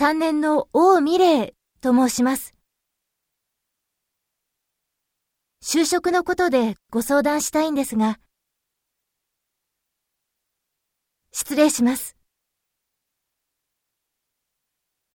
3年の王美玲と申します。就職のことでご相談したいんですが、失礼します。